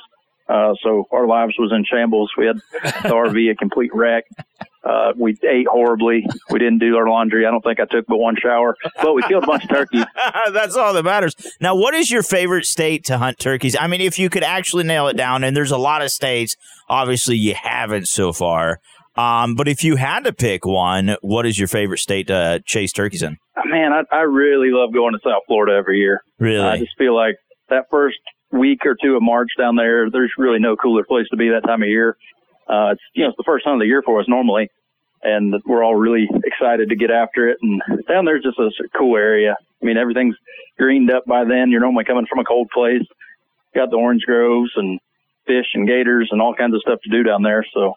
Uh, so our lives was in shambles. We had the RV a complete wreck. Uh, we ate horribly. We didn't do our laundry. I don't think I took but one shower, but we killed a bunch of turkeys. That's all that matters. Now, what is your favorite state to hunt turkeys? I mean, if you could actually nail it down, and there's a lot of states, obviously you haven't so far. Um, but if you had to pick one, what is your favorite state to chase turkeys in? Man, I, I really love going to South Florida every year. Really? I just feel like that first week or two of March down there, there's really no cooler place to be that time of year. Uh, it's, you know, it's the first time of the year for us normally, and we're all really excited to get after it. And down there's just a cool area. I mean, everything's greened up by then. You're normally coming from a cold place. Got the orange groves and fish and gators and all kinds of stuff to do down there. So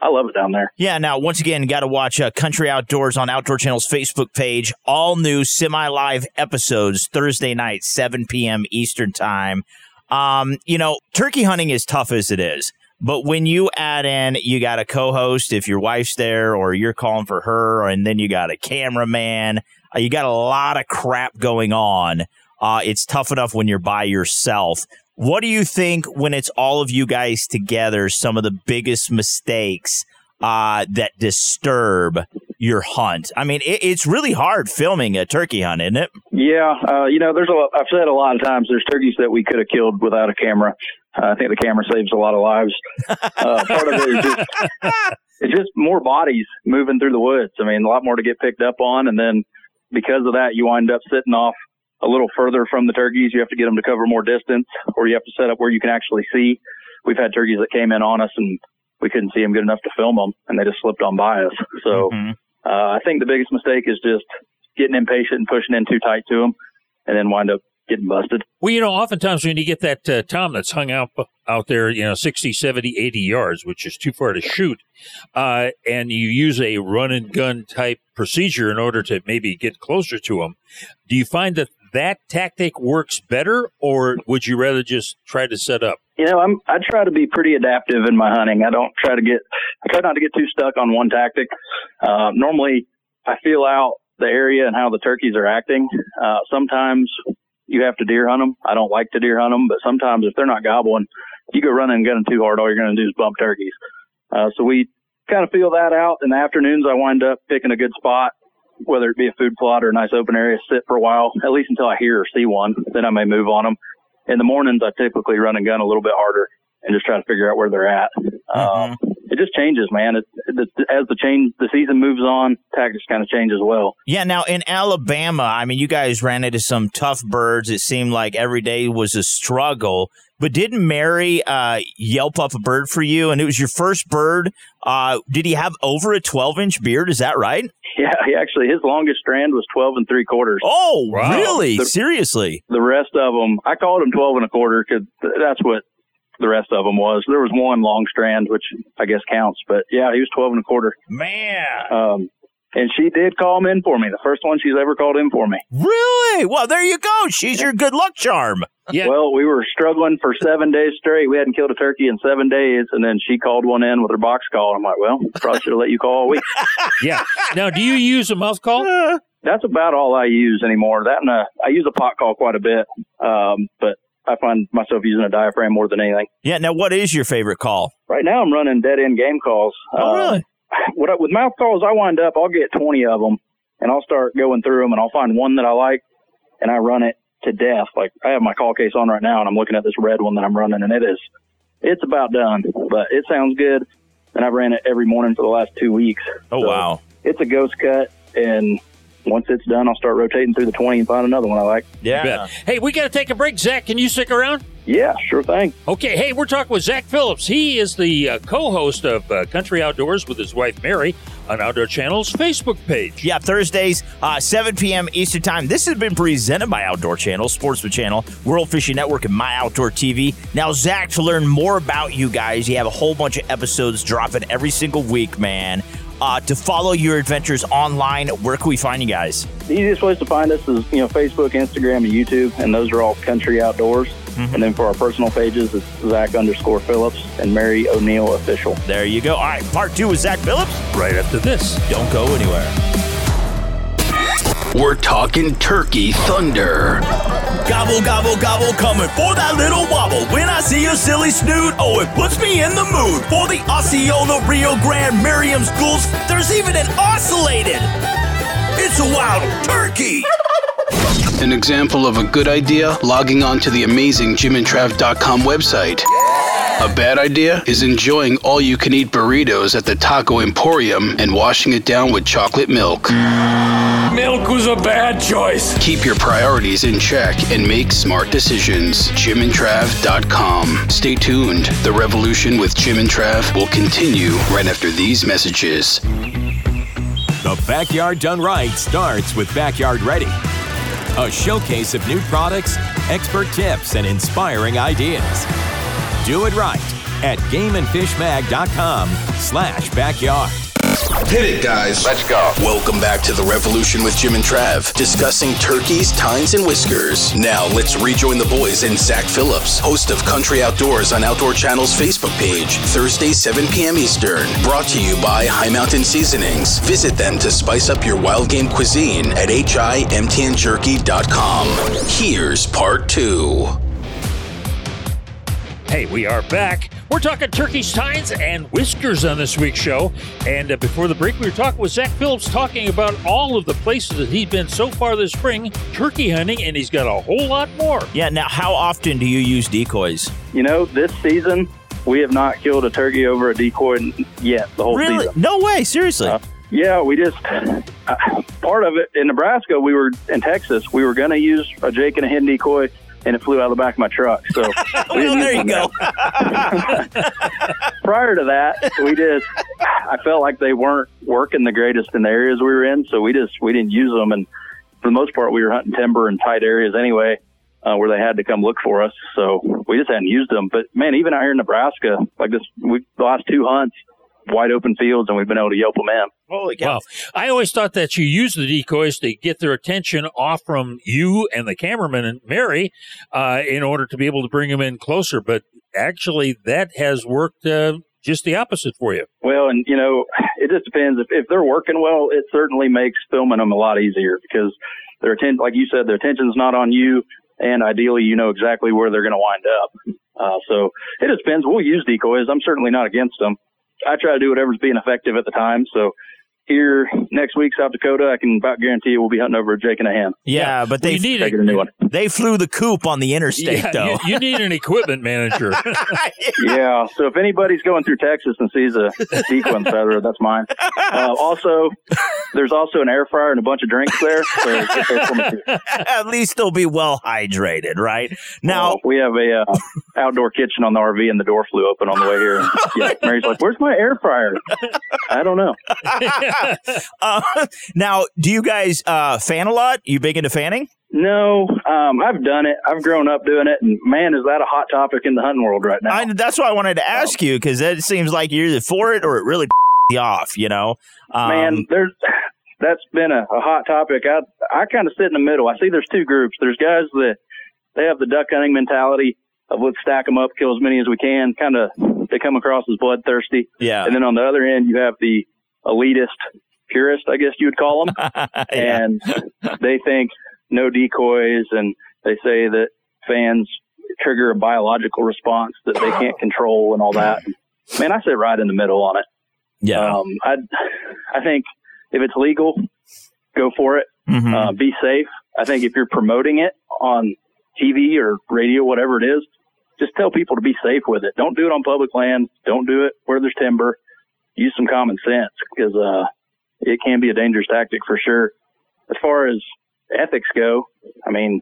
I love it down there. Yeah. Now, once again, got to watch uh, Country Outdoors on Outdoor Channel's Facebook page. All new semi-live episodes Thursday night, 7 p.m. Eastern time. Um, you know, turkey hunting is tough as it is. But when you add in, you got a co-host if your wife's there, or you're calling for her, and then you got a cameraman. Uh, you got a lot of crap going on. Uh, it's tough enough when you're by yourself. What do you think when it's all of you guys together? Some of the biggest mistakes uh, that disturb your hunt. I mean, it, it's really hard filming a turkey hunt, isn't it? Yeah, uh, you know, there's a lot, I've said a lot of times there's turkeys that we could have killed without a camera. Uh, I think the camera saves a lot of lives. Uh, part of it is just, it's just more bodies moving through the woods. I mean, a lot more to get picked up on, and then because of that, you wind up sitting off a little further from the turkeys. You have to get them to cover more distance, or you have to set up where you can actually see. We've had turkeys that came in on us and we couldn't see them good enough to film them, and they just slipped on by us. So Mm-hmm. uh, I think the biggest mistake is just getting impatient and pushing in too tight to them, and then wind up getting busted. Well, you know, oftentimes when you get that uh, tom that's hung out out there, you know, 60, 70, 80 yards, which is too far to shoot, uh, and you use a run and gun type procedure in order to maybe get closer to them, do you find that that tactic works better, or would you rather just try to set up? You know, I'm I try to be pretty adaptive in my hunting. I don't try to get I try not to get too stuck on one tactic. Uh, normally, I feel out the area and how the turkeys are acting. Uh, sometimes you have to deer hunt them. I don't like to deer hunt them, but sometimes if they're not gobbling, you go running and gunning too hard, all you're going to do is bump turkeys. Uh, so we kind of feel that out. In the afternoons, I wind up picking a good spot, whether it be a food plot or a nice open area, sit for a while, at least until I hear or see one. Then I may move on them. In the mornings, I typically run and gun a little bit harder and just try to figure out where they're at. Um, it just changes, man. It, it, as the change, the season moves on, tactics kind of change as well. Yeah, now in Alabama, I mean, you guys ran into some tough birds. It seemed like every day was a struggle. But didn't Mary uh, yelp up a bird for you? And it was your first bird. Uh, did he have over a 12 inch beard? Is that right? Yeah, he actually, his longest strand was 12 and three quarters. Oh, really? The- Seriously? The rest of them, I called him 12 and a quarter because that's what the rest of them was. There was one long strand, which I guess counts, but yeah, he was 12 and a quarter. Man. Um, and she did call him in for me. The first one she's ever called in for me. Really? Well, there you go. She's your good luck charm. Yeah. Well, we were struggling for seven days straight. We hadn't killed a turkey in seven days, and then she called one in with her box call. I'm like, well, probably should have let you call all week. Yeah. Now, do you use a mouth call? That's about all I use anymore. That and a, I use a pot call quite a bit, um, but I find myself using a diaphragm more than anything. Yeah. Now, what is your favorite call? Right now, I'm running dead end game calls. Oh, really? What I, with mouth calls, I wind up, I'll get 20 of them, and I'll start going through them, and I'll find one that I like, and I run it to death. Like I have my call case on right now, and I'm looking at this red one that I'm running, and it is, it's about done, but it sounds good, and I've ran it every morning for the last two weeks. Oh, So wow. It's a ghost cut, and once it's done, I'll start rotating through the 20 and find another one I like. Yeah. Hey, we got to take a break. Zach, can you stick around? Yeah, sure thing. Okay, hey, we're talking with Zach Phillips. He is the uh, co host of uh, Country Outdoors with his wife Mary on Outdoor Channel's Facebook page. Yeah, Thursdays, uh, 7 p.m. Eastern Time. This has been presented by Outdoor Channel, Sportsman Channel, World Fishing Network, and My Outdoor TV. Now, Zach, to learn more about you guys, you have a whole bunch of episodes dropping every single week, man. Uh, to follow your adventures online, where can we find you guys? The easiest place to find us is, you know, Facebook, Instagram, and YouTube, and those are all country outdoors. And then for our personal pages, it's Zach underscore Phillips and Mary O'Neill official. There you go. All right, part two with Zach Phillips. Right after this. Don't go anywhere. We're talking Turkey Thunder. Gobble, gobble, gobble, coming for that little wobble. When I see a silly snood, oh, it puts me in the mood. For the Osceola, Rio Grande, Merriam's Gould's, there's even an ocellated. It's a wild turkey. An example of a good idea logging on to the amazing jimandtrav.com website. A bad idea is enjoying all you can eat burritos at the Taco Emporium and washing it down with chocolate milk. Milk was a bad choice. Keep your priorities in check and make smart decisions. JimandTrav.com. Stay tuned. The revolution with Jim and Trav will continue right after these messages. The Backyard Done Right starts with Backyard Ready, a showcase of new products, expert tips, and inspiring ideas. Do it right at gameandfishmag.com slash backyard. Hit it, guys. Let's go. Welcome back to The Revolution with Jim and Trav, discussing turkeys, tines, and whiskers. Now, let's rejoin the boys and Zach Phillips, host of Country Outdoors on Outdoor Channel's Facebook page, Thursday, 7 p.m. Eastern. Brought to you by High Mountain Seasonings. Visit them to spice up your wild game cuisine at himtnjerky.com. Here's part two. Hey, we are back. We're talking turkeys, tines, and whiskers on this week's show. And uh, before the break, we were talking with Zach Phillips, talking about all of the places that he's been so far this spring turkey hunting, and he's got a whole lot more. Yeah. Now, how often do you use decoys? You know, this season we have not killed a turkey over a decoy yet. The whole Really? season. No way. Seriously. Uh, yeah, we just uh, part of it in Nebraska. We were in Texas. We were going to use a Jake and a hen decoy, and it flew out of the back of my truck. So well, there you go. prior to that, we just I felt like they weren't working the greatest in the areas we were in, so we just we didn't use them. And for the most part, we were hunting timber in tight areas anyway, uh, where they had to come look for us. So we just hadn't used them. But man, even out here in Nebraska, like this, we the last two hunts, wide open fields, and we've been able to yelp them in. Holy Wow. I always thought that you use the decoys to get their attention off from you and the cameraman and Mary uh, in order to be able to bring them in closer. But actually, that has worked uh, just the opposite for you. Well, and you know, it just depends. If, if they're working well, it certainly makes filming them a lot easier because their attention, like you said, their attention's not on you, and ideally, you know exactly where they're going to wind up. Uh, so it just depends. We'll use decoys. I'm certainly not against them. I try to do whatever's being effective at the time. So here next week, South Dakota, I can about guarantee you we'll be hunting over a Jake and a ham. Yeah, but they need taking a new one. They flew the coop on the interstate, Yeah, though. you, you need an equipment manager. yeah. So if anybody's going through Texas and sees a sequin feather, that's mine. Uh, also, there's also an air fryer and a bunch of drinks there. So get those for me too. At least they'll be well hydrated, right? Now, Well, we have a uh, outdoor kitchen on the RV, and the door flew open on the way here. And, yeah, Mary's like, "Where's my air fryer?" I don't know. uh, now, do you guys uh, fan a lot? You big into fanning? No, um, I've done it. I've grown up doing it, and man, is that a hot topic in the hunting world right now? I, that's why I wanted to ask you because it seems like you're either for it or it really you off. You know, um, man, there's that's been a, a hot topic. I I kind of sit in the middle. I see there's two groups. There's guys that they have the duck hunting mentality let's stack them up, kill as many as we can. Kind of they come across as bloodthirsty. Yeah. And then on the other end, you have the elitist purist, I guess you would call them, and they think no decoys, and they say that fans trigger a biological response that they can't control and all that. Man, I sit right in the middle on it. Yeah. Um, I, I think if it's legal, go for it. Mm-hmm. Uh, be safe. I think if you're promoting it on TV or radio, whatever it is, just tell people to be safe with it. Don't do it on public land. Don't do it where there's timber. Use some common sense because, uh, it can be a dangerous tactic for sure. As far as ethics go, I mean,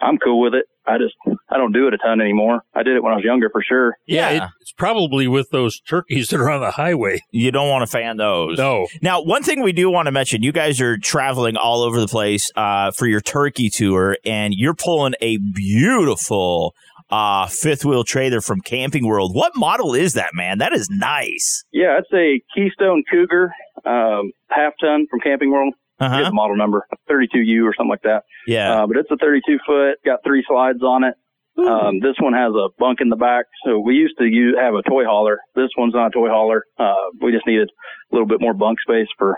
I'm cool with it. I just, I don't do it a ton anymore. I did it when I was younger for sure. Yeah, it- it's probably with those turkeys that are on the highway. You don't want to fan those. No. Now, one thing we do want to mention, you guys are traveling all over the place uh, for your turkey tour, and you're pulling a beautiful uh, fifth wheel trailer from Camping World. What model is that, man? That is nice. Yeah, it's a Keystone Cougar, um, half ton from Camping World. Uh-huh. I forget the model number, 32U or something like that. Yeah. Uh, but it's a 32 foot, got three slides on it. Um, this one has a bunk in the back. So we used to use, have a toy hauler. This one's not a toy hauler. Uh, we just needed a little bit more bunk space for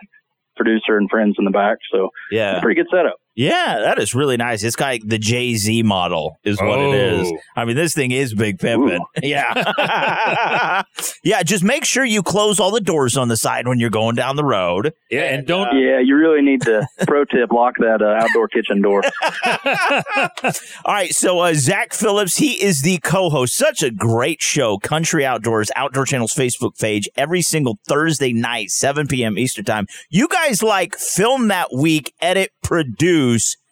producer and friends in the back. So Yeah. pretty good setup. Yeah, that is really nice. It's kind of the Jay Z model, is what it is. Oh. I mean, this thing is big pimpin'. Yeah, yeah. Just make sure you close all the doors on the side when you're going down the road. Yeah, and don't. Yeah, you really need to pro tip lock that uh, outdoor kitchen door. All right, so uh, Zach Phillips, he is the co-host. Such a great show, Country Outdoors, Outdoor Channel's Facebook page, every single Thursday night, 7 p.m. Eastern Time. You guys like film that week, edit, produce,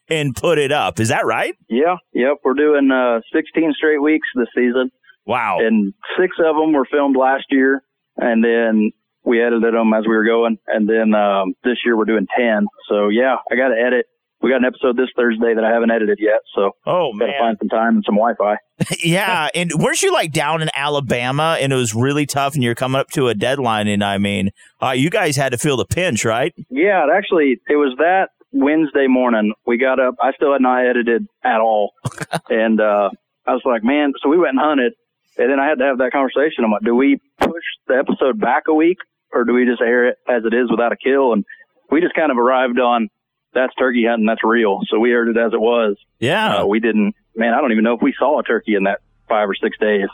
and put it up. Is that right? Yeah, yep. We're doing uh, 16 straight weeks this season. Wow. And six of them were filmed last year, and then we edited them as we were going. And then um, this year we're doing 10. So, yeah, I got to edit. We got an episode this Thursday that I haven't edited yet. So, oh, man. got to find some time and some Wi Fi. yeah, and weren't you like down in Alabama and it was really tough and you're coming up to a deadline and I mean, uh, you guys had to feel the pinch, right? Yeah, it actually, it was that Wednesday morning. We got up. I still had not edited at all. and uh, I was like, man, so we went and hunted. And then I had to have that conversation. I'm like, do we push the episode back a week or do we just air it as it is without a kill? And we just kind of arrived on that's turkey hunting. That's real. So we aired it as it was. Yeah. Uh, we didn't, man, I don't even know if we saw a turkey in that five or six days.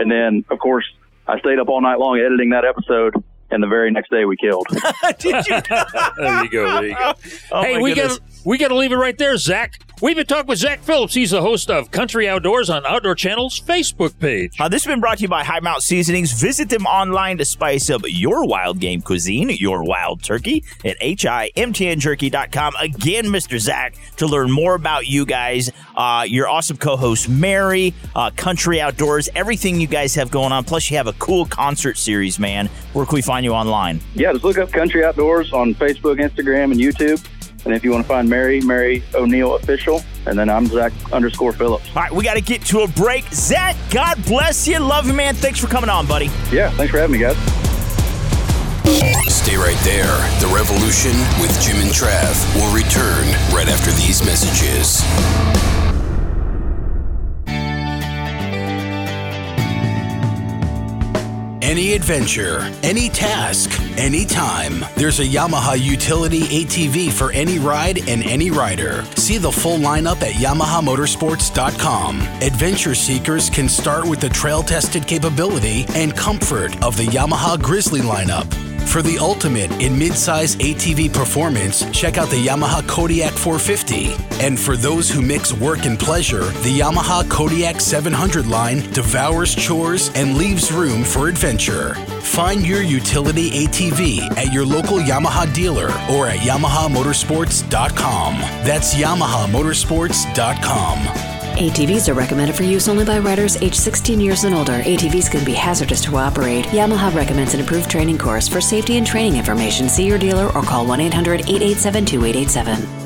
And then, of course, I stayed up all night long editing that episode. And the very next day we killed. Did you? there you go. There you go. Oh, hey, we got we got to leave it right there, Zach. We've been talking with Zach Phillips. He's the host of Country Outdoors on Outdoor Channel's Facebook page. Uh, this has been brought to you by High Mountain Seasonings. Visit them online to spice up your wild game cuisine, your wild turkey at HIMTNJerky.com. Again, Mr. Zach, to learn more about you guys, uh, your awesome co host, Mary, uh, Country Outdoors, everything you guys have going on. Plus, you have a cool concert series, man. Where can we find you online? yeah, just look up Country Outdoors on Facebook, Instagram, and YouTube. And if you want to find Mary, Mary O'Neill Official. And then I'm Zach underscore Phillips. All right, we got to get to a break. Zach, God bless you. Love you, man. Thanks for coming on, buddy. Yeah, thanks for having me, guys. Stay right there. The Revolution with Jim and Trav will return right after these messages. Any adventure, any task, anytime. There's a Yamaha utility ATV for any ride and any rider. See the full lineup at YamahaMotorsports.com. Adventure seekers can start with the trail tested capability and comfort of the Yamaha Grizzly lineup. For the ultimate in midsize ATV performance, check out the Yamaha Kodiak 450. And for those who mix work and pleasure, the Yamaha Kodiak 700 line devours chores and leaves room for adventure. Find your utility ATV at your local Yamaha dealer or at YamahaMotorsports.com. That's YamahaMotorsports.com. ATVs are recommended for use only by riders age 16 years and older. ATVs can be hazardous to operate. Yamaha recommends an approved training course. For safety and training information, see your dealer or call 1 800 887 2887.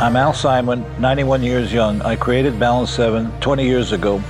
I'm Al Simon, 91 years young. I created Balance 7 20 years ago.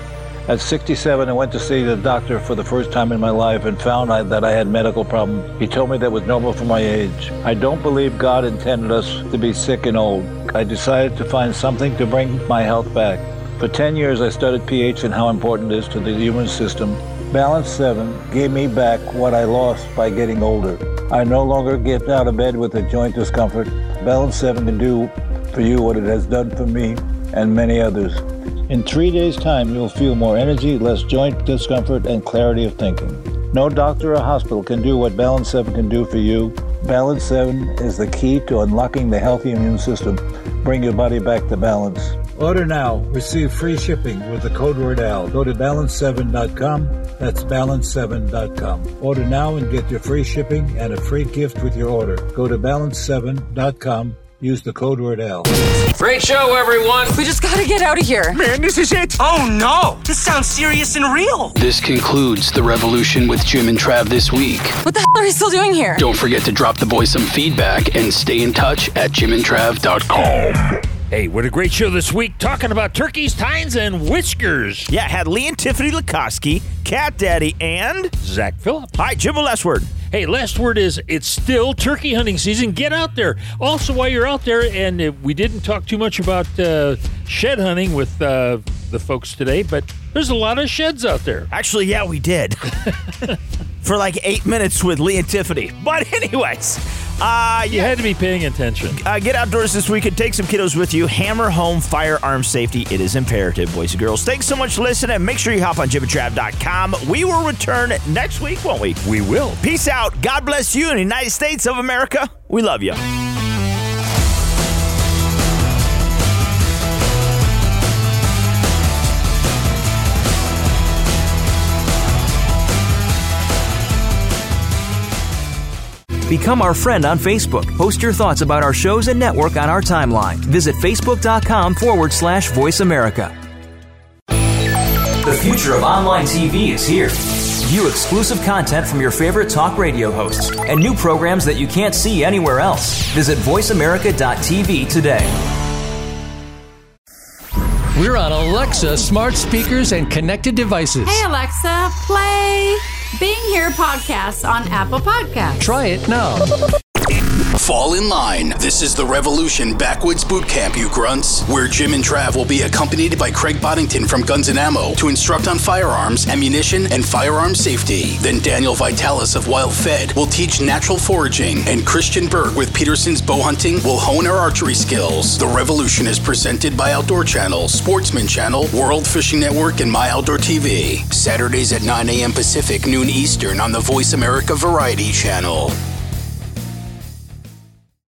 At 67, I went to see the doctor for the first time in my life and found I, that I had medical problems. He told me that was normal for my age. I don't believe God intended us to be sick and old. I decided to find something to bring my health back. For 10 years, I studied pH and how important it is to the human system. Balance 7 gave me back what I lost by getting older. I no longer get out of bed with a joint discomfort. Balance 7 can do for you what it has done for me and many others. In three days' time, you'll feel more energy, less joint discomfort, and clarity of thinking. No doctor or hospital can do what Balance 7 can do for you. Balance 7 is the key to unlocking the healthy immune system. Bring your body back to balance. Order now. Receive free shipping with the code word AL. Go to balance7.com. That's balance7.com. Order now and get your free shipping and a free gift with your order. Go to balance7.com. Use the code word AL. Great show, everyone. We just gotta get out of here. Man, this is it. Oh no, this sounds serious and real. This concludes the revolution with Jim and Trav this week. What the hell are we still doing here? Don't forget to drop the boys some feedback and stay in touch at jimandtrav.com. Hey, what a great show this week talking about turkeys, tines, and whiskers. Yeah, had Lee and Tiffany Lakosky, Cat Daddy, and Zach Phillips. Hi, Jim last word. Hey, last word is it's still turkey hunting season. Get out there. Also, while you're out there, and uh, we didn't talk too much about uh, shed hunting with uh, the folks today, but there's a lot of sheds out there. Actually, yeah, we did. for like eight minutes with Lee and Tiffany. But anyways, uh, You had to be paying attention. uh, get outdoors this weekend. Take some kiddos with you. Hammer home firearm safety. It is imperative, boys and girls. Thanks so much for listening. Make sure you hop on jimandtrav.com. We will return next week, won't we? We will. Peace out. God bless you in the United States of America. We love you. Become our friend on Facebook. Post your thoughts about our shows and network on our timeline. Visit facebook.com forward slash voice America. The future of online TV is here. View exclusive content from your favorite talk radio hosts and new programs that you can't see anywhere else. Visit voiceamerica.tv today. We're on Alexa smart speakers and connected devices. Hey Alexa, play Being Here podcast on Apple Podcasts. Try it now. Fall in line. This is the Revolution Backwoods Boot Camp, you grunts, where Jim and Trav will be accompanied by Craig Boddington from Guns and Ammo to instruct on firearms, ammunition, and firearm safety. Then Daniel Vitalis of Wild Fed will teach natural foraging, and Christian Berg with Peterson's bow hunting will hone our archery skills. The Revolution is presented by Outdoor Channel, Sportsman Channel, World Fishing Network, and My Outdoor TV. Saturdays at 9 a.m. Pacific, noon Eastern on the Voice America Variety Channel.